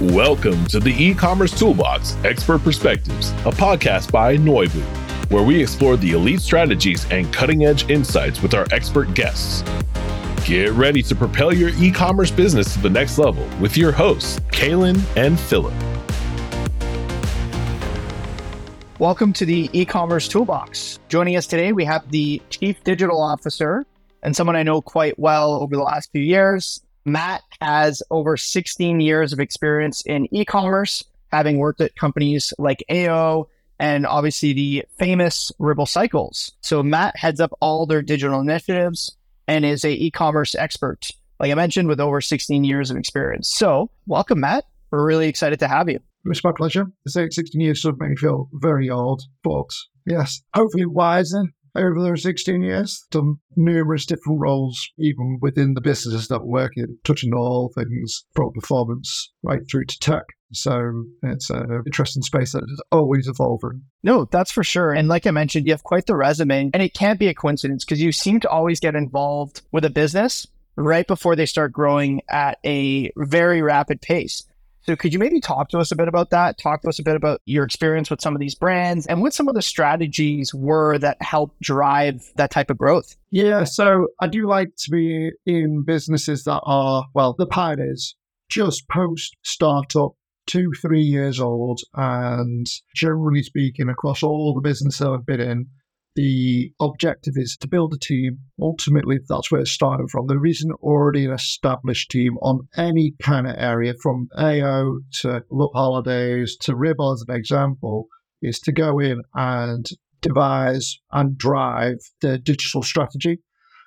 Welcome to the e-commerce toolbox Expert Perspectives, a podcast by Noibu, where we explore the elite strategies and cutting-edge insights with our expert guests. Get ready to propel your e-commerce business to the next level with your hosts, Kailin and Philip. Welcome to the e-commerce toolbox. Joining us today, we have the Chief Digital Officer and someone I know quite well over the last few years, Matt has over 16 years of experience in e commerce, having worked at companies like AO and obviously the famous Ribble Cycles. So, Matt heads up all their digital initiatives and is a e commerce expert, like I mentioned, with over 16 years of experience. So, welcome, Matt. We're really excited to have you. It's my pleasure. Say 16 years does make me feel very old, but yes, hopefully wiser over those 16 years, done numerous different roles, even within the businesses that work in, touching all things from performance right through to tech. So it's an interesting space that is always evolving. No, that's for sure. And like I mentioned, you have quite the resume, and it can't be a coincidence because you seem to always get involved with a business right before they start growing at a very rapid pace. So could you maybe talk to us a bit about that? Talk to us a bit about your experience with some of these brands and what some of the strategies were that helped drive that type of growth. Yeah, so I do like to be in businesses that are, well, the pioneers, just post startup, two, three years old, and generally speaking, across all the businesses I've been in, the objective is to build a team. Ultimately, that's where it's starting from. There isn't already an established team on any kind of area, from AO to LoveHolidays to Ribble, as an example, is to go in and devise and drive the digital strategy.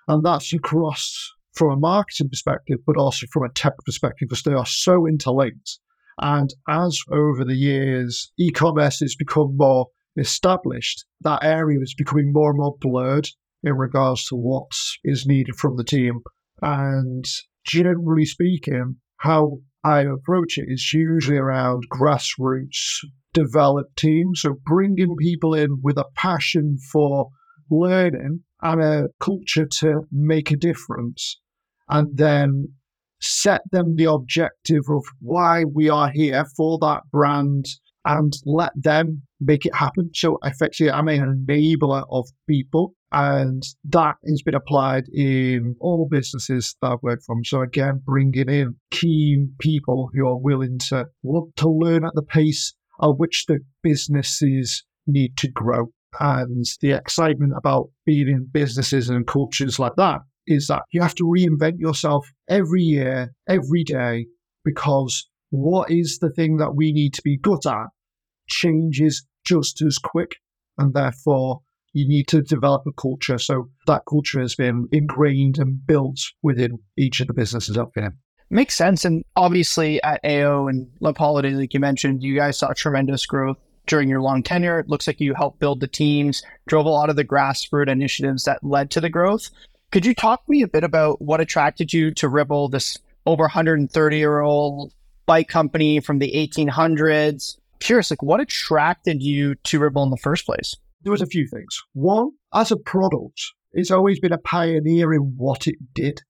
And that's across from a marketing perspective, but also from a tech perspective, because they are so interlinked. And as over the years, e commerce has become more established, that area is becoming more and more blurred in regards to what is needed from the team. And generally speaking, how I approach it is usually around grassroots developed teams. So bringing people in with a passion for learning and a culture to make a difference. And then set them the objective of why we are here for that brand and let them make it happen. So effectively, I'm an enabler of people. And that has been applied in all businesses that I've worked from. So again, bringing in keen people who are willing to want to learn at the pace at which the businesses need to grow. And the excitement about being in businesses and cultures like that is that you have to reinvent yourself every year, every day, because what is the thing that we need to be good at changes just as quick. And therefore, you need to develop a culture. So that culture has been ingrained and built within each of the businesses I've been. Makes sense. And obviously at AO and LoveHolidays, like you mentioned, you guys saw tremendous growth during your long tenure. It looks like you helped build the teams, drove a lot of the grassroots initiatives that led to the growth. Could you talk to me a bit about what attracted you to Ribble, this over 130 year old bike company from the 1800s? Curious, like what attracted you to Ribble in the first place? There was a few things. One, as a product, it's always been a pioneer in what it did.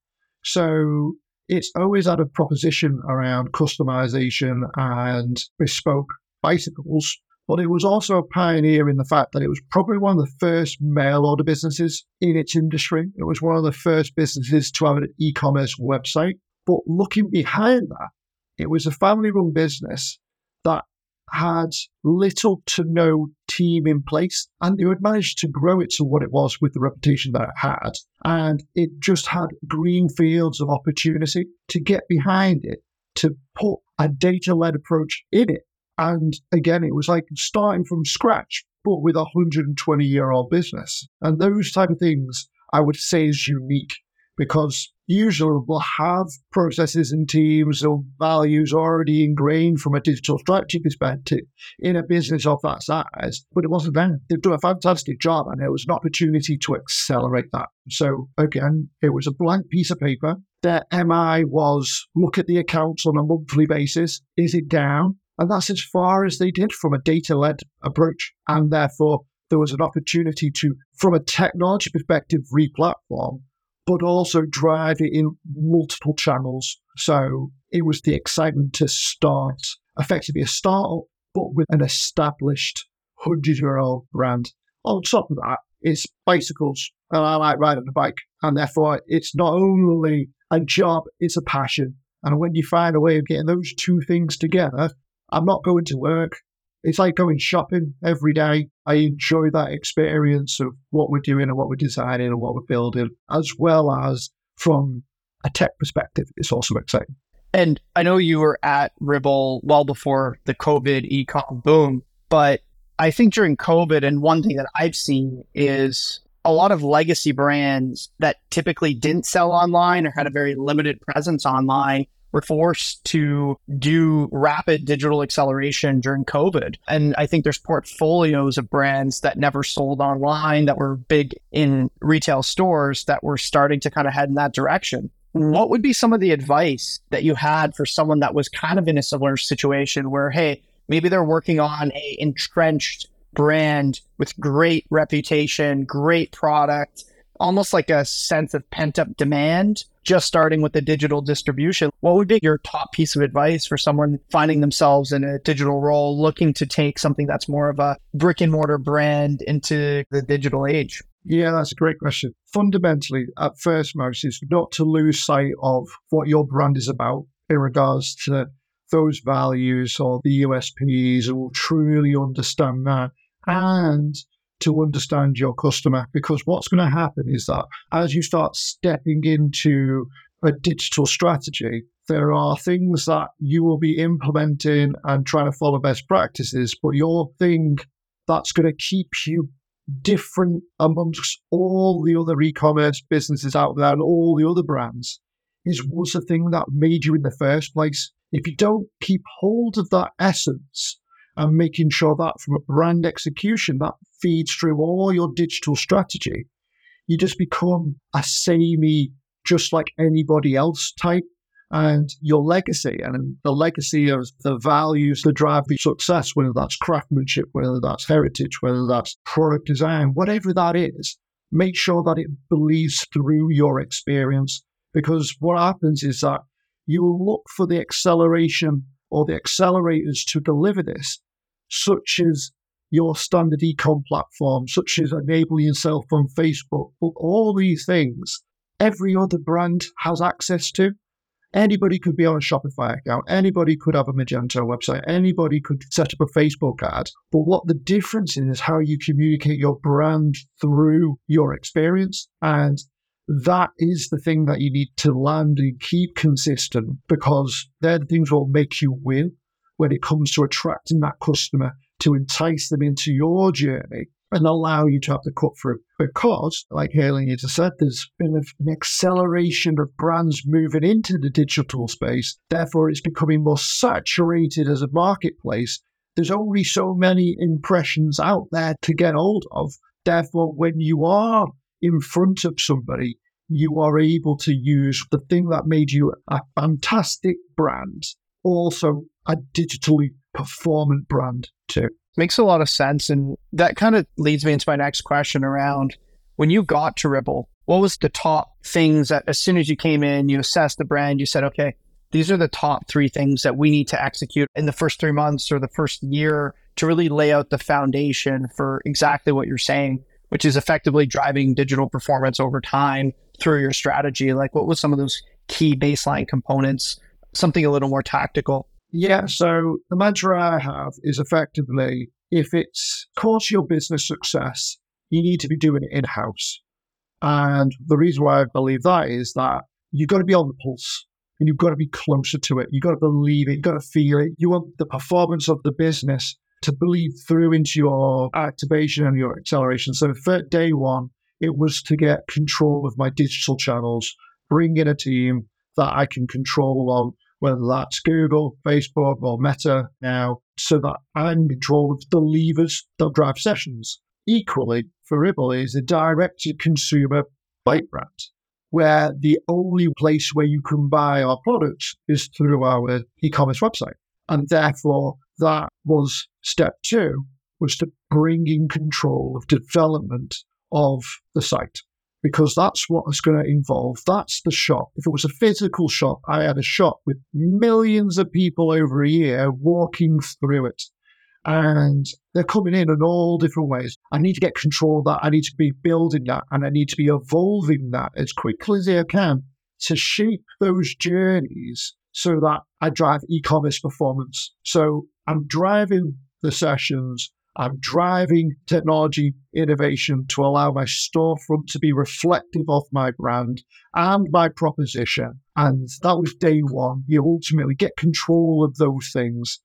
So it's always had a proposition around customization and bespoke bicycles, but it was also a pioneer in the fact that it was probably one of the first mail order businesses in its industry. It was one of the first businesses to have an e commerce website. But looking behind that, it was a family run business that had little to no team in place, and they had managed to grow it to what it was with the reputation that it had. And it just had green fields of opportunity to get behind it, to put a data led approach in it. And again, it was like starting from scratch, but with a 120 year old business. And those type of things I would say is unique because usually we'll have processes and teams or values already ingrained from a digital strategy perspective in a business of that size, but it wasn't there. They've done a fantastic job and it was an opportunity to accelerate that. So again, it was a blank piece of paper. Their MI was look at the accounts on a monthly basis. Is it down? And that's as far as they did from a data led approach. And therefore, there was an opportunity to, from a technology perspective, replatform but also drive it in multiple channels. So it was the excitement to start effectively a startup, but with an established 100 year old brand. On top of that, it's bicycles, and I like riding a bike. And therefore, it's not only a job, it's a passion. And when you find a way of getting those two things together, I'm not going to work. It's like going shopping every day. I enjoy that experience of what we're doing and what we're designing and what we're building, as well as from a tech perspective, it's also exciting. And I know you were at Ribble well before the COVID e-com boom, but I think during COVID, and one thing that I've seen is a lot of legacy brands that typically didn't sell online or had a very limited presence online were forced to do rapid digital acceleration during COVID. And I think there's portfolios of brands that never sold online that were big in retail stores that were starting to kind of head in that direction. What would be some of the advice that you had for someone that was kind of in a similar situation where, hey, maybe they're working on a entrenched brand with great reputation, great product, almost like a sense of pent up demand, just starting with the digital distribution. What would be your top piece of advice for someone finding themselves in a digital role, looking to take something that's more of a brick and mortar brand into the digital age? Yeah, that's a great question. Fundamentally, at first, most is not to lose sight of what your brand is about in regards to those values or the USPs will truly understand that and to understand your customer. Because what's going to happen is that as you start stepping into a digital strategy, there are things that you will be implementing and trying to follow best practices, but your thing that's going to keep you different amongst all the other e-commerce businesses out there and all the other brands is what's the thing that made you in the first place. If you don't keep hold of that essence and making sure that from a brand execution that feeds through all your digital strategy, you just become a samey, just like anybody else type. And your legacy and the legacy of the values that drive your success, whether that's craftsmanship, whether that's heritage, whether that's product design, whatever that is, make sure that it bleeds through your experience. Because what happens is that you look for the acceleration or the accelerators to deliver this, such as your standard ecom platform, such as enabling yourself on Facebook, but all these things every other brand has access to. Anybody could be on a Shopify account. Anybody could have a Magento website. Anybody could set up a Facebook ad. But what the difference is, is how you communicate your brand through your experience. And that is the thing that you need to land and keep consistent because they're the things will make you win when it comes to attracting that customer to entice them into your journey and allow you to have the cut through. Because, like Haley just said, there's been an acceleration of brands moving into the digital space. Therefore, it's becoming more saturated as a marketplace. There's only so many impressions out there to get hold of. Therefore, when you are in front of somebody, you are able to use the thing that made you a fantastic brand, also a digitally performant brand too. Makes a lot of sense. And that kind of leads me into my next question around when you got to Ribble, what was the top things that as soon as you came in, you assessed the brand, you said, okay, these are the top three things that we need to execute in the first three months or the first year to really lay out the foundation for exactly what you're saying, which is effectively driving digital performance over time through your strategy. Like, what was some of those key baseline components? Something a little more tactical. Yeah, so the mantra I have is effectively if it's cause your business success, you need to be doing it in house. And the reason why I believe that is that you've got to be on the pulse and you've got to be closer to it. You've got to believe it. You've got to feel it. You want the performance of the business to bleed through into your activation and your acceleration. So, for day one, it was to get control of my digital channels, bring in a team that I can control on whether that's Google, Facebook, or Meta now, so that I'm in control of the levers that drive sessions. Equally, for Ribble is a direct to consumer bike brand, where the only place where you can buy our products is through our e commerce website. And therefore, that was step two, was to bring in control of development of the site. because that's what it's going to involve. That's the shop. If it was a physical shop, I had a shop with millions of people over a year walking through it. And they're coming in in all different ways. I need to get control of that. I need to be building that and I need to be evolving that as quickly as I can to shape those journeys so that I drive e commerce performance. So I'm driving the sessions I'm driving technology innovation to allow my storefront to be reflective of my brand and my proposition. And that was day one. You ultimately get control of those things.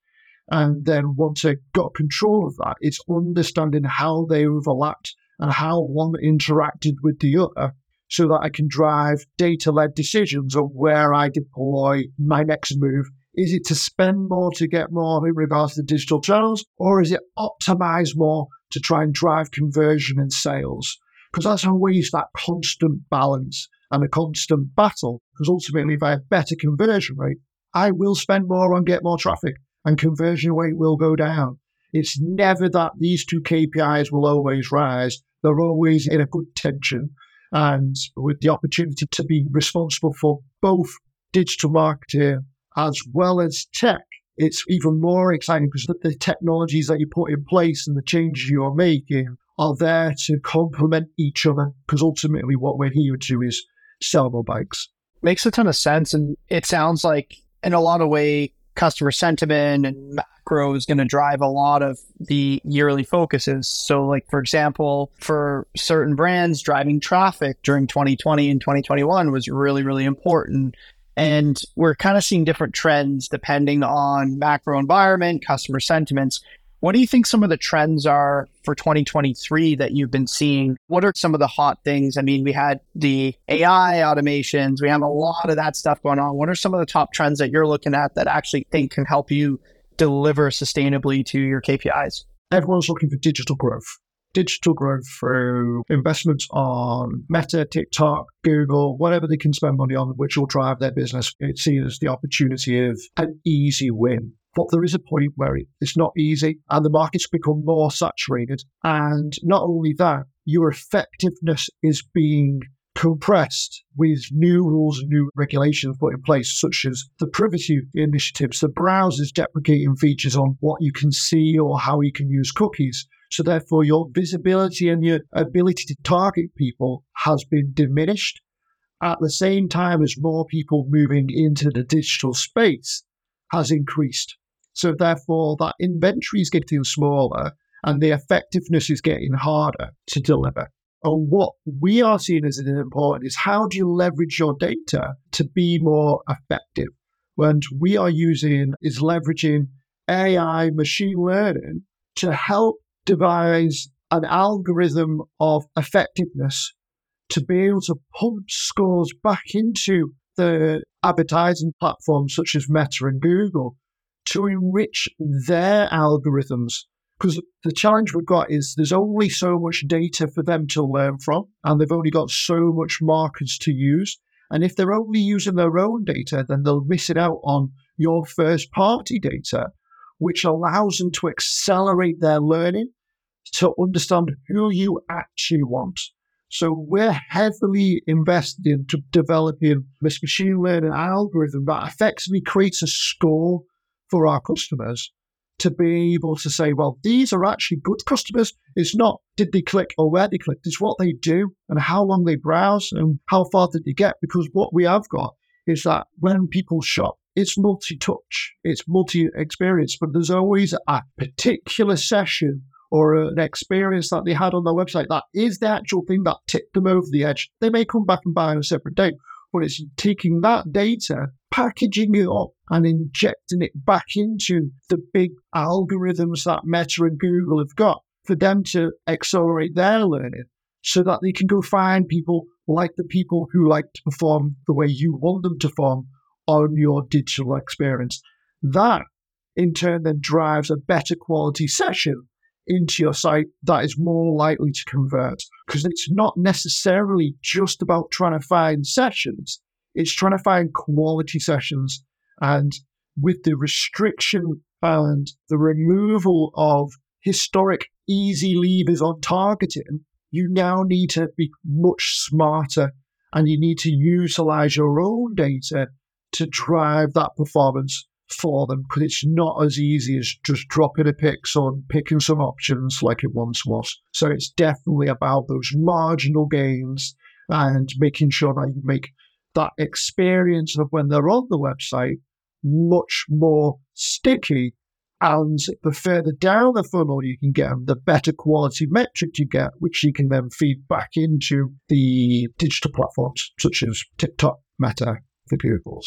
And then once I got control of that, it's understanding how they overlapped and how one interacted with the other so that I can drive data led decisions on where I deploy my next move is it to spend more to get more in regards to digital channels, or is it optimize more to try and drive conversion and sales? Because that's always that constant balance and a constant battle. Because ultimately, if I have better conversion rate, I will spend more on get more traffic and conversion rate will go down. It's never that these two KPIs will always rise. They're always in a good tension. And with the opportunity to be responsible for both digital marketing as well as tech, it's even more exciting because the technologies that you put in place and the changes you're making are there to complement each other. Because ultimately, what we're here to do is sell more bikes. Makes a ton of sense. And it sounds like, in a lot of way, customer sentiment and macro is going to drive a lot of the yearly focuses. So, like, for example, for certain brands, driving traffic during 2020 and 2021 was really, really important. And we're kind of seeing different trends depending on macro environment, customer sentiments. What do you think some of the trends are for 2023 that you've been seeing? What are some of the hot things? I mean, we had the AI automations, we have a lot of that stuff going on. What are some of the top trends that you're looking at that actually think can help you deliver sustainably to your KPIs? Everyone's looking for digital growth digital growth through investments on Meta, TikTok, Google, whatever they can spend money on, which will drive their business. It's seen as the opportunity of an easy win. But there is a point where it's not easy and the market's become more saturated. And not only that, your effectiveness is being compressed with new rules and new regulations put in place, such as the privacy initiatives, the browsers deprecating features on what you can see or how you can use cookies. So therefore, your visibility and your ability to target people has been diminished. At the same time as more people moving into the digital space has increased. So therefore, that inventory is getting smaller and the effectiveness is getting harder to deliver. And what we are seeing as important is how do you leverage your data to be more effective? And we are using is leveraging AI machine learning to help devise an algorithm of effectiveness to be able to pump scores back into the advertising platforms such as Meta and Google to enrich their algorithms. Because the challenge we've got is there's only so much data for them to learn from, and they've only got so much markers to use. And if they're only using their own data, then they'll miss it out on your first party data, which allows them to accelerate their learning to understand who you actually want. So we're heavily invested into developing this machine learning algorithm that effectively creates a score for our customers to be able to say, well, these are actually good customers. It's not did they click or where they clicked, it's what they do and how long they browse and how far did they get. Because what we have got is that when people shop, it's multi touch, it's multi experience, but there's always a particular session or an experience that they had on their website that is the actual thing that tipped them over the edge. They may come back and buy on a separate date, but it's taking that data, packaging it up, and injecting it back into the big algorithms that Meta and Google have got for them to accelerate their learning so that they can go find people like the people who like to perform the way you want them to perform on your digital experience. That in turn then drives a better quality session into your site that is more likely to convert. Because it's not necessarily just about trying to find sessions, it's trying to find quality sessions. And with the restriction and the removal of historic easy levers on targeting, you now need to be much smarter and you need to utilize your own data to drive that performance for them because it's not as easy as just dropping a pixel and picking some options like it once was. So it's definitely about those marginal gains and making sure that you make that experience of when they're on the website much more sticky. And the further down the funnel you can get them, the better quality metric you get, which you can then feed back into the digital platforms such as TikTok, Meta, the Googles.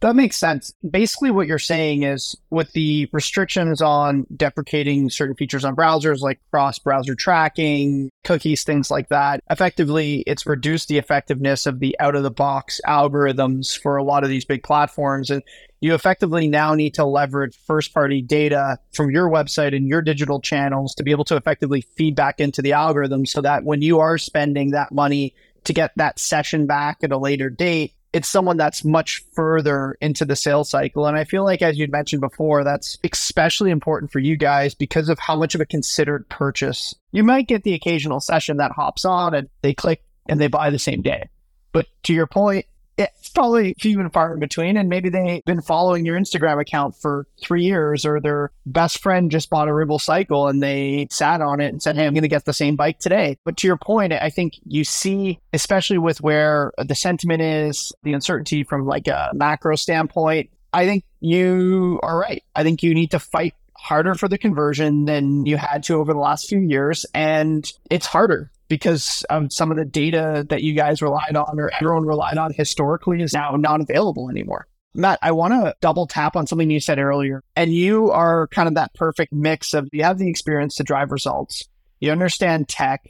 That makes sense. Basically, what you're saying is with the restrictions on deprecating certain features on browsers like cross browser tracking, cookies, things like that, effectively, it's reduced the effectiveness of the out of the box algorithms for a lot of these big platforms. And you effectively now need to leverage first party data from your website and your digital channels to be able to effectively feed back into the algorithm so that when you are spending that money to get that session back at a later date, it's someone that's much further into the sales cycle. And I feel like, as you'd mentioned before, that's especially important for you guys because of how much of a considered purchase. You might get the occasional session that hops on and they click and they buy the same day. But to your point, it's probably few and far in between. And maybe they've been following your Instagram account for three years, or their best friend just bought a Ribble cycle and they sat on it and said, Hey, I'm going to get the same bike today. But to your point, I think you see, especially with where the sentiment is, the uncertainty from like a macro standpoint, I think you are right. I think you need to fight harder for the conversion than you had to over the last few years. And it's harder because um, some of the data that you guys relied on or everyone relied on historically is now not available anymore. Matt, I want to double tap on something you said earlier. And you are kind of that perfect mix of you have the experience to drive results, you understand tech,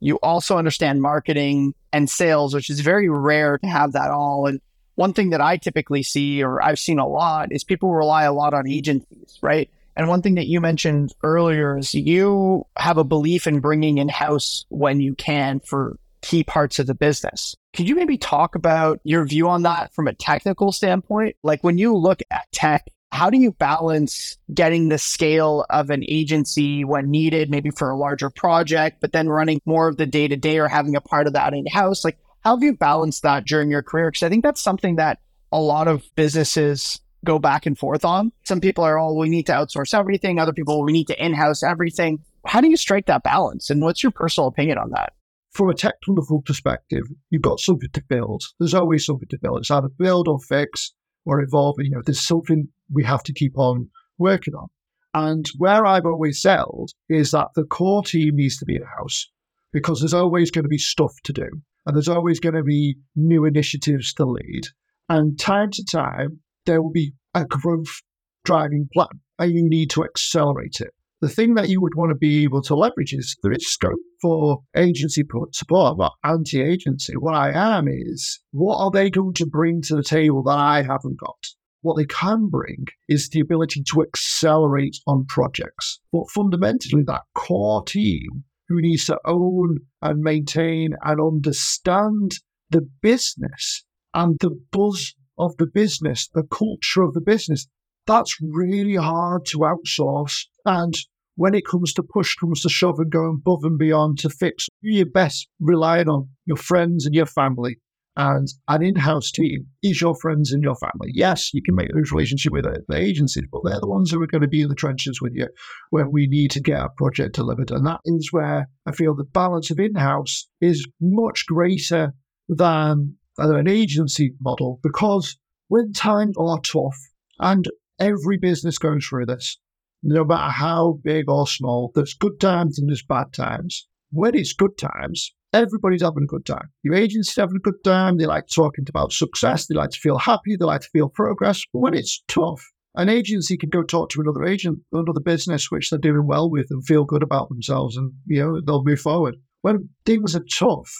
you also understand marketing and sales, which is very rare to have that all. And one thing that I typically see, or I've seen a lot, is people rely a lot on agencies, right? And one thing that you mentioned earlier is you have a belief in bringing in house when you can for key parts of the business. Could you maybe talk about your view on that from a technical standpoint? Like when you look at tech, how do you balance getting the scale of an agency when needed, maybe for a larger project, but then running more of the day to day or having a part of that in house? Like, how have you balanced that during your career? Because I think that's something that a lot of businesses go back and forth on. Some people are, oh, we need to outsource everything. Other people, we need to in house everything. How do you strike that balance? And what's your personal opinion on that? From a technical perspective, you've got something to build. There's always something to build. It's either build or fix or evolve. You know, there's something we have to keep on working on. And where I've always settled is that the core team needs to be in house because there's always going to be stuff to do and there's always going to be new initiatives to lead. And time to time, there will be a growth driving plan and you need to accelerate it. The thing that you would want to be able to leverage is there is scope for agency support, but anti agency. What I am is what are they going to bring to the table that I haven't got? What they can bring is the ability to accelerate on projects. But fundamentally, that core team who needs to own and maintain and understand the business and the buzz of the business, the culture of the business. That's really hard to outsource. And when it comes to push comes to shove and go above and beyond to fix, you're best relying on your friends and your family. And an in-house team is your friends and your family. Yes, you can make those relationships with the agencies, but they're the ones who are going to be in the trenches with you when we need to get a project delivered. And that is where I feel the balance of in-house is much greater than an agency model because when times are tough, and every business goes through this, no matter how big or small, there's good times and there's bad times. When it's good times, everybody's having a good time. Your agency's having a good time. They like talking about success. They like to feel happy. They like to feel progress. But when it's tough, an agency can go talk to another agent, another business which they're doing well with and feel good about themselves and, you know, they'll move forward. When things are tough,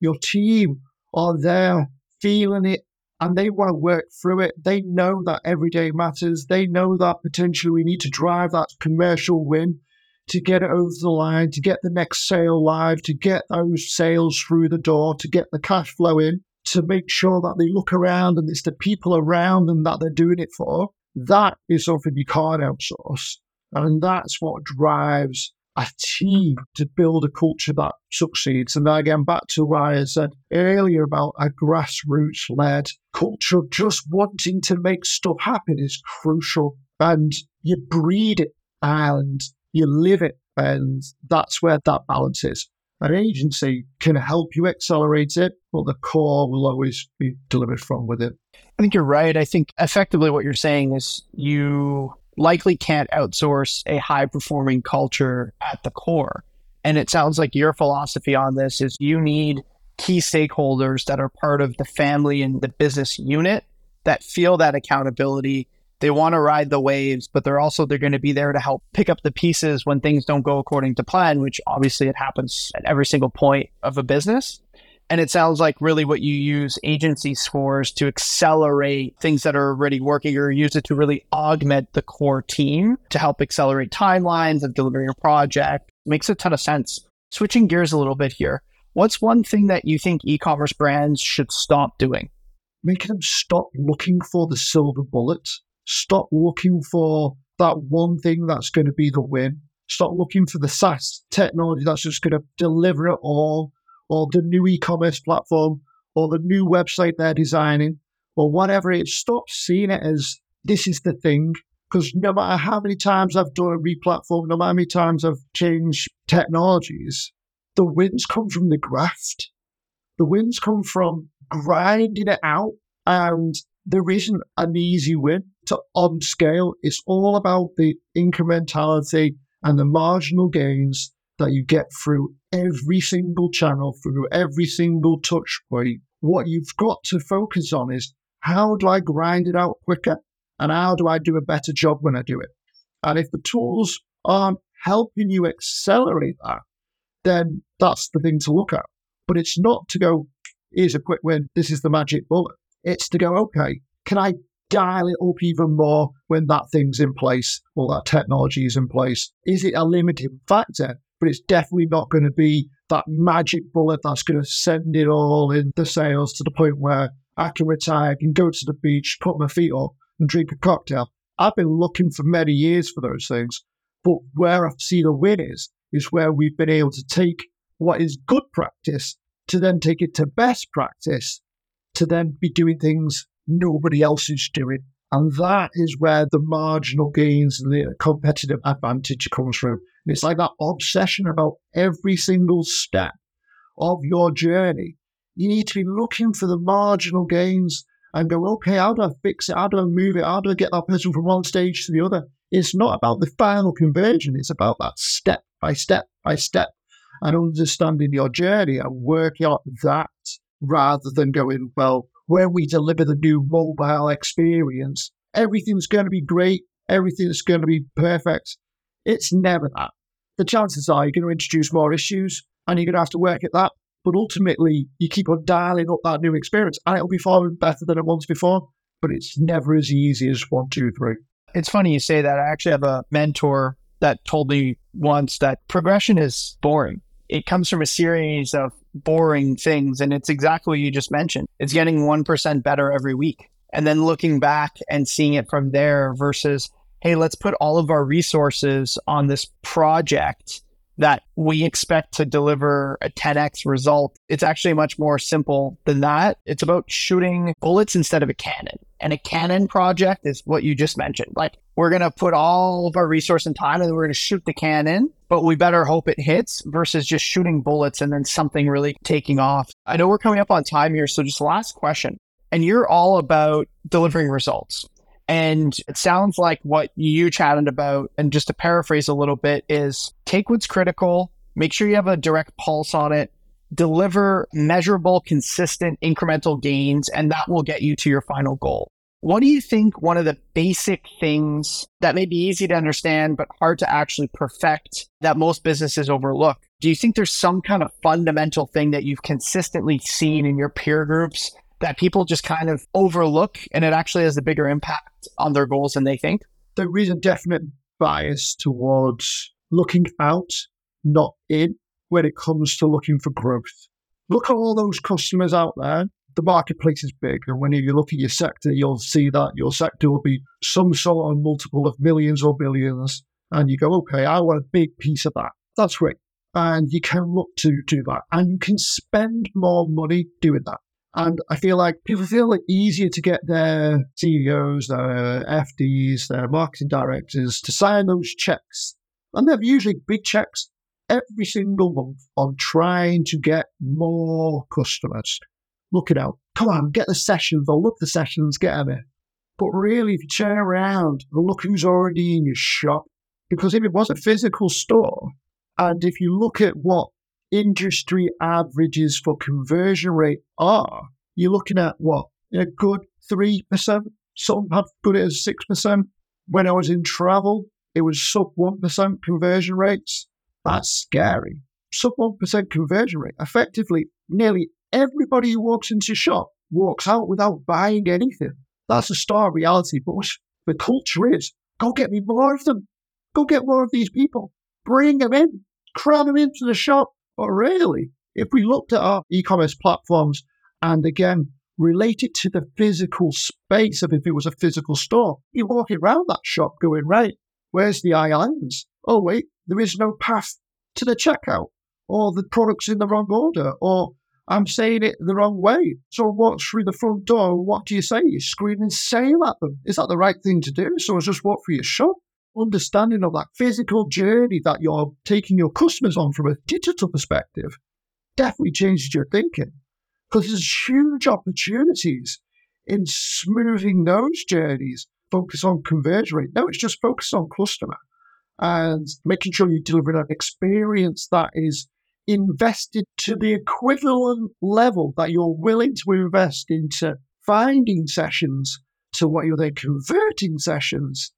your team are there feeling it and they want to work through it. They know that every day matters. They know that potentially we need to drive that commercial win to get it over the line, to get the next sale live, to get those sales through the door, to get the cash flow in, to make sure that they look around and it's the people around them that they're doing it for. That is something you can't outsource. And that's what drives a team to build a culture that succeeds. And again, back to what I said earlier about a grassroots led culture of just wanting to make stuff happen is crucial. And you breed it and you live it. And that's where that balance is. An agency can help you accelerate it, but the core will always be delivered from within. I think you're right. I think effectively what you're saying is you likely can't outsource a high performing culture at the core. And it sounds like your philosophy on this is you need key stakeholders that are part of the family and the business unit that feel that accountability. They want to ride the waves, but they're also they're going to be there to help pick up the pieces when things don't go according to plan, which obviously it happens at every single point of a business. And it sounds like really what you use agency scores to accelerate things that are already working or use it to really augment the core team to help accelerate timelines of delivering a project. Makes a ton of sense. Switching gears a little bit here. What's one thing that you think e commerce brands should stop doing? Making them stop looking for the silver bullet, stop looking for that one thing that's going to be the win, stop looking for the SaaS technology that's just going to deliver it all or the new e-commerce platform or the new website they're designing or whatever it stop seeing it as this is the thing because no matter how many times I've done a replatform, no matter how many times I've changed technologies, the wins come from the graft. The wins come from grinding it out, and there isn't an easy win to on scale. It's all about the incrementality and the marginal gains that you get through every single channel, through every single touch point. What you've got to focus on is how do I grind it out quicker? And how do I do a better job when I do it? And if the tools aren't helping you accelerate that, then that's the thing to look at. But it's not to go, here's a quick win, this is the magic bullet. It's to go, okay, can I dial it up even more when that thing's in place or that technology is in place? Is it a limiting factor? But it's definitely not going to be that magic bullet that's going to send it all in the sales to the point where I can retire, I can go to the beach, put my feet up, and drink a cocktail. I've been looking for many years for those things, but where I see the win is, is where we've been able to take what is good practice to then take it to best practice to then be doing things nobody else is doing. And that is where the marginal gains and the competitive advantage comes from. And it's like that obsession about every single step of your journey. You need to be looking for the marginal gains and go, okay, how do I fix it? How do I move it? How do I get that person from one stage to the other? It's not about the final conversion. It's about that step by step by step and understanding your journey and working out that rather than going, well, when we deliver the new mobile experience, everything's going to be great. Everything's going to be perfect. It's never that. The chances are you're going to introduce more issues and you're going to have to work at that. But ultimately, you keep on dialing up that new experience and it'll be far better than it was before. But it's never as easy as one, two, three. It's funny you say that. I actually have a mentor that told me once that progression is boring. It comes from a series of boring things. And it's exactly what you just mentioned. It's getting 1% better every week. And then looking back and seeing it from there versus hey, let's put all of our resources on this project that we expect to deliver a 10x result. It's actually much more simple than that. It's about shooting bullets instead of a cannon. And a cannon project is what you just mentioned. Like, we're going to put all of our resource and time and we're going to shoot the cannon, but we better hope it hits versus just shooting bullets and then something really taking off. I know we're coming up on time here. So, just last question. And you're all about delivering results. And it sounds like what you chatted about, and just to paraphrase a little bit, is take what's critical, make sure you have a direct pulse on it, deliver measurable, consistent, incremental gains, and that will get you to your final goal. What do you think one of the basic things that may be easy to understand, but hard to actually perfect that most businesses overlook? Do you think there's some kind of fundamental thing that you've consistently seen in your peer groups that people just kind of overlook and it actually has a bigger impact on their goals than they think? There is a definite bias towards looking out, not in, when it comes to looking for growth. Look at all those customers out there. The marketplace is big, and when you look at your sector, you'll see that your sector will be some sort of multiple of millions or billions. And you go, okay, I want a big piece of that. That's great. And you can look to do that. And you can spend more money doing that. And I feel like people feel it easier to get their CEOs, their FDs, their marketing directors to sign those checks. And they're usually big checks every single month on trying to get more customers. Look it out. Come on, get the sessions or look the sessions, get them in. But really, if you turn around and look who's already in your shop, because if it was a physical store, and if you look at what industry averages for conversion rate are, you're looking at what? A good 3%. Some have put it as 6%. When I was in travel, it was sub 1% conversion rates. That's scary. Sub 1% conversion rate. Effectively, nearly everybody who walks into a shop walks out without buying anything. That's a star reality. But the culture is go get me more of them. Go get more of these people. Bring them in. Cram them into the shop. But really, if we looked at our e commerce platforms and again, relate it to the physical space of if it was a physical store, you're walking around that shop going, right, where's the islands? Oh, wait, there is no path to the checkout, or the product's in the wrong order, or I'm saying it the wrong way. So walk through the front door. What do you say? You scream and sail at them. Is that the right thing to do? So I just walk through your shop. Understanding of that physical journey that you're taking your customers on from a digital perspective definitely changes your thinking because there's huge opportunities in smoothing those journeys. Focus on conversion rate. No, it's just focus on customer and making sure you're delivering an experience that is invested to the equivalent level that you're willing to invest into finding sessions to what you're then converting sessions,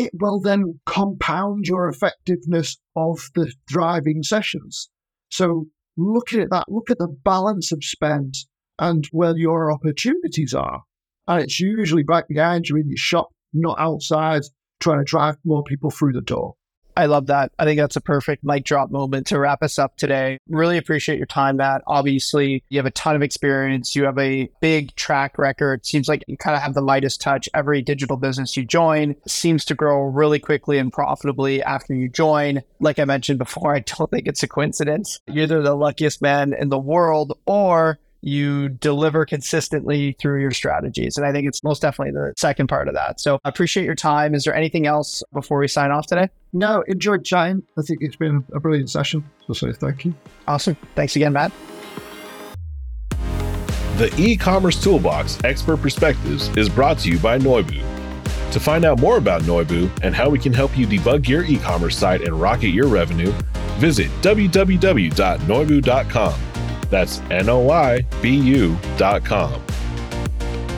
it will then compound your effectiveness of the driving sessions. So look at that, look at the balance of spend and where your opportunities are. And it's usually back behind you in your shop, not outside trying to drive more people through the door. I love that. I think that's a perfect mic drop moment to wrap us up today. Really appreciate your time, Matt. Obviously, you have a ton of experience. You have a big track record. Seems like you kind of have the lightest touch. Every digital business you join seems to grow really quickly and profitably after you join. Like I mentioned before, I don't think it's a coincidence. You're either the luckiest man in the world or you deliver consistently through your strategies. And I think it's most definitely the second part of that. So I appreciate your time. Is there anything else before we sign off today? No, enjoyed chatting. I think it's been a brilliant session. So say thank you. Awesome. Thanks again, Matt. The e-commerce toolbox expert perspectives is brought to you by Noibu. To find out more about Noibu and how we can help you debug your e-commerce site and rocket your revenue, visit www.noibu.com. That's N O I B U dot com.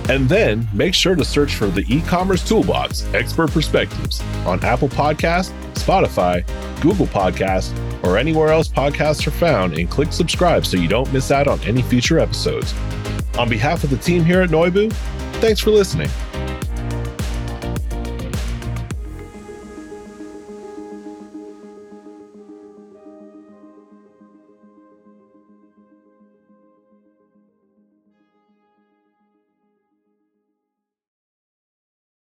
And then make sure to search for the e commerce toolbox expert perspectives on Apple Podcast, Spotify, Google Podcast, or anywhere else podcasts are found and click subscribe so you don't miss out on any future episodes. On behalf of the team here at Noibu, thanks for listening.